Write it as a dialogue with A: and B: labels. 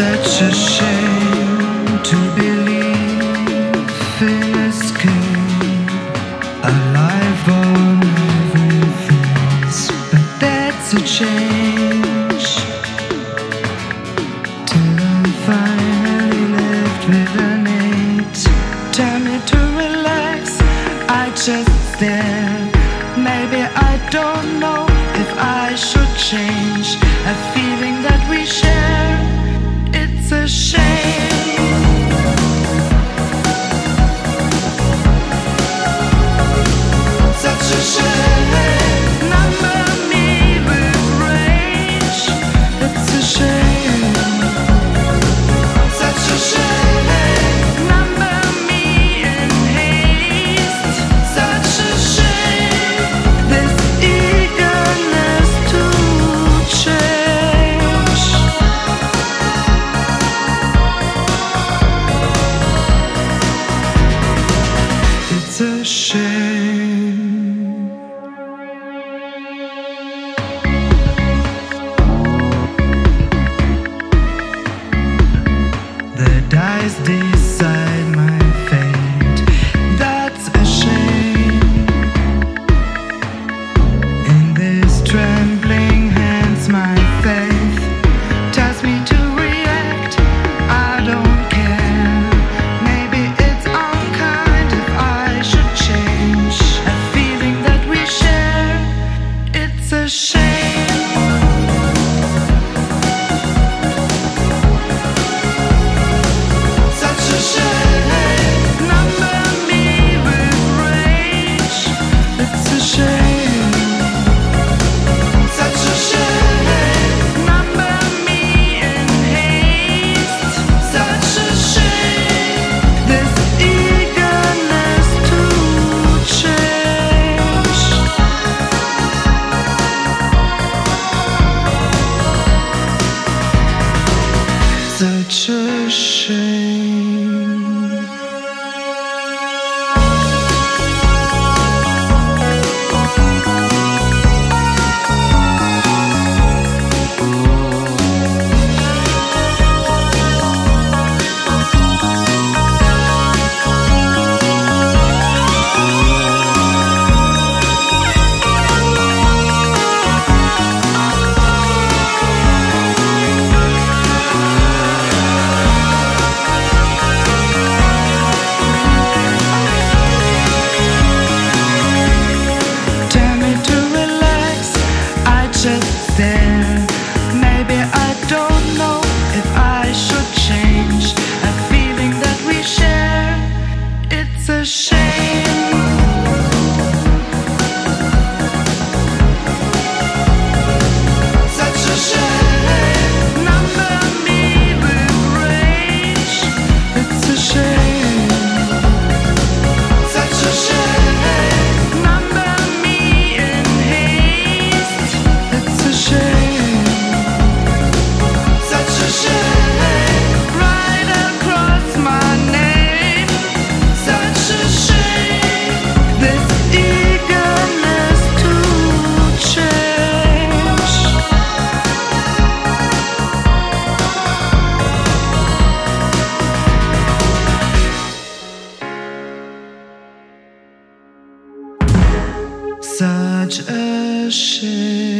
A: such a shame to believe escape, alive on everything, but that's a change. Till I'm finally left with an eight. Tell me to relax, I just stare. Maybe I don't know if I should change a feeling that we share shame. 谁？这是